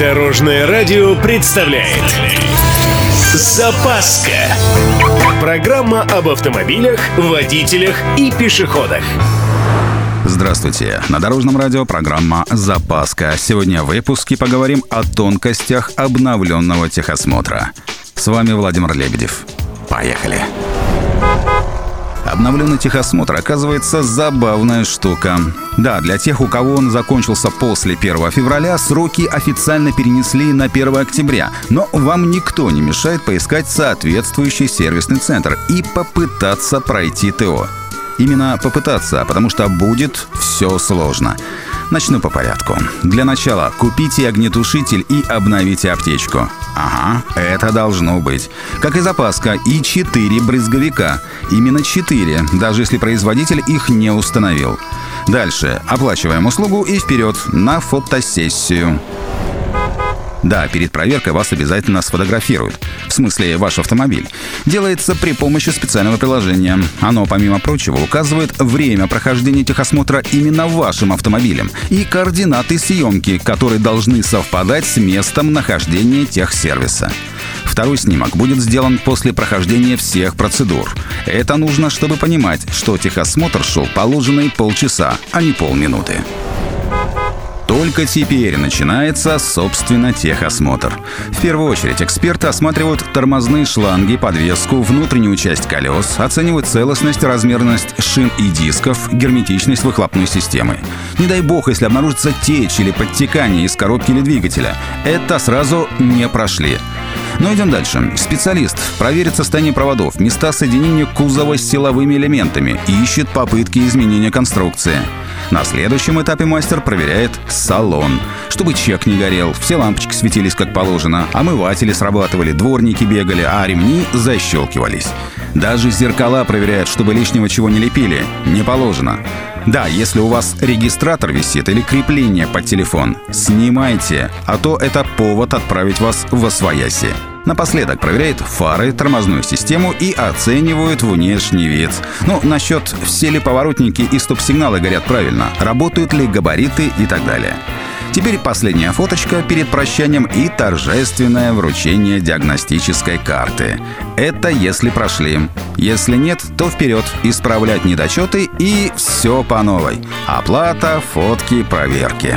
Дорожное радио представляет Запаска Программа об автомобилях, водителях и пешеходах Здравствуйте! На Дорожном радио программа «Запаска». Сегодня в выпуске поговорим о тонкостях обновленного техосмотра. С вами Владимир Лебедев. Поехали! Обновленный техосмотр оказывается забавная штука. Да, для тех, у кого он закончился после 1 февраля, сроки официально перенесли на 1 октября. Но вам никто не мешает поискать соответствующий сервисный центр и попытаться пройти ТО. Именно попытаться, потому что будет все сложно. Начну по порядку. Для начала купите огнетушитель и обновите аптечку. Ага, это должно быть. Как и запаска, и 4 брызговика. Именно 4, даже если производитель их не установил. Дальше. Оплачиваем услугу и вперед на фотосессию. Да, перед проверкой вас обязательно сфотографируют. В смысле, ваш автомобиль. Делается при помощи специального приложения. Оно, помимо прочего, указывает время прохождения техосмотра именно вашим автомобилем и координаты съемки, которые должны совпадать с местом нахождения техсервиса. Второй снимок будет сделан после прохождения всех процедур. Это нужно, чтобы понимать, что техосмотр шел положенные полчаса, а не полминуты. Только теперь начинается, собственно, техосмотр. В первую очередь эксперты осматривают тормозные шланги, подвеску, внутреннюю часть колес, оценивают целостность, размерность шин и дисков, герметичность выхлопной системы. Не дай бог, если обнаружится течь или подтекание из коробки или двигателя. Это сразу не прошли. Но идем дальше. Специалист проверит состояние проводов, места соединения кузова с силовыми элементами и ищет попытки изменения конструкции. На следующем этапе мастер проверяет салон. Чтобы чек не горел, все лампочки светились как положено, омыватели срабатывали, дворники бегали, а ремни защелкивались. Даже зеркала проверяют, чтобы лишнего чего не лепили. Не положено. Да, если у вас регистратор висит или крепление под телефон, снимайте, а то это повод отправить вас в освояси. Напоследок проверяет фары, тормозную систему и оценивают внешний вид. Ну, насчет все ли поворотники и стоп-сигналы горят правильно, работают ли габариты и так далее. Теперь последняя фоточка перед прощанием и торжественное вручение диагностической карты. Это если прошли. Если нет, то вперед, исправлять недочеты и все по новой. Оплата, фотки, проверки.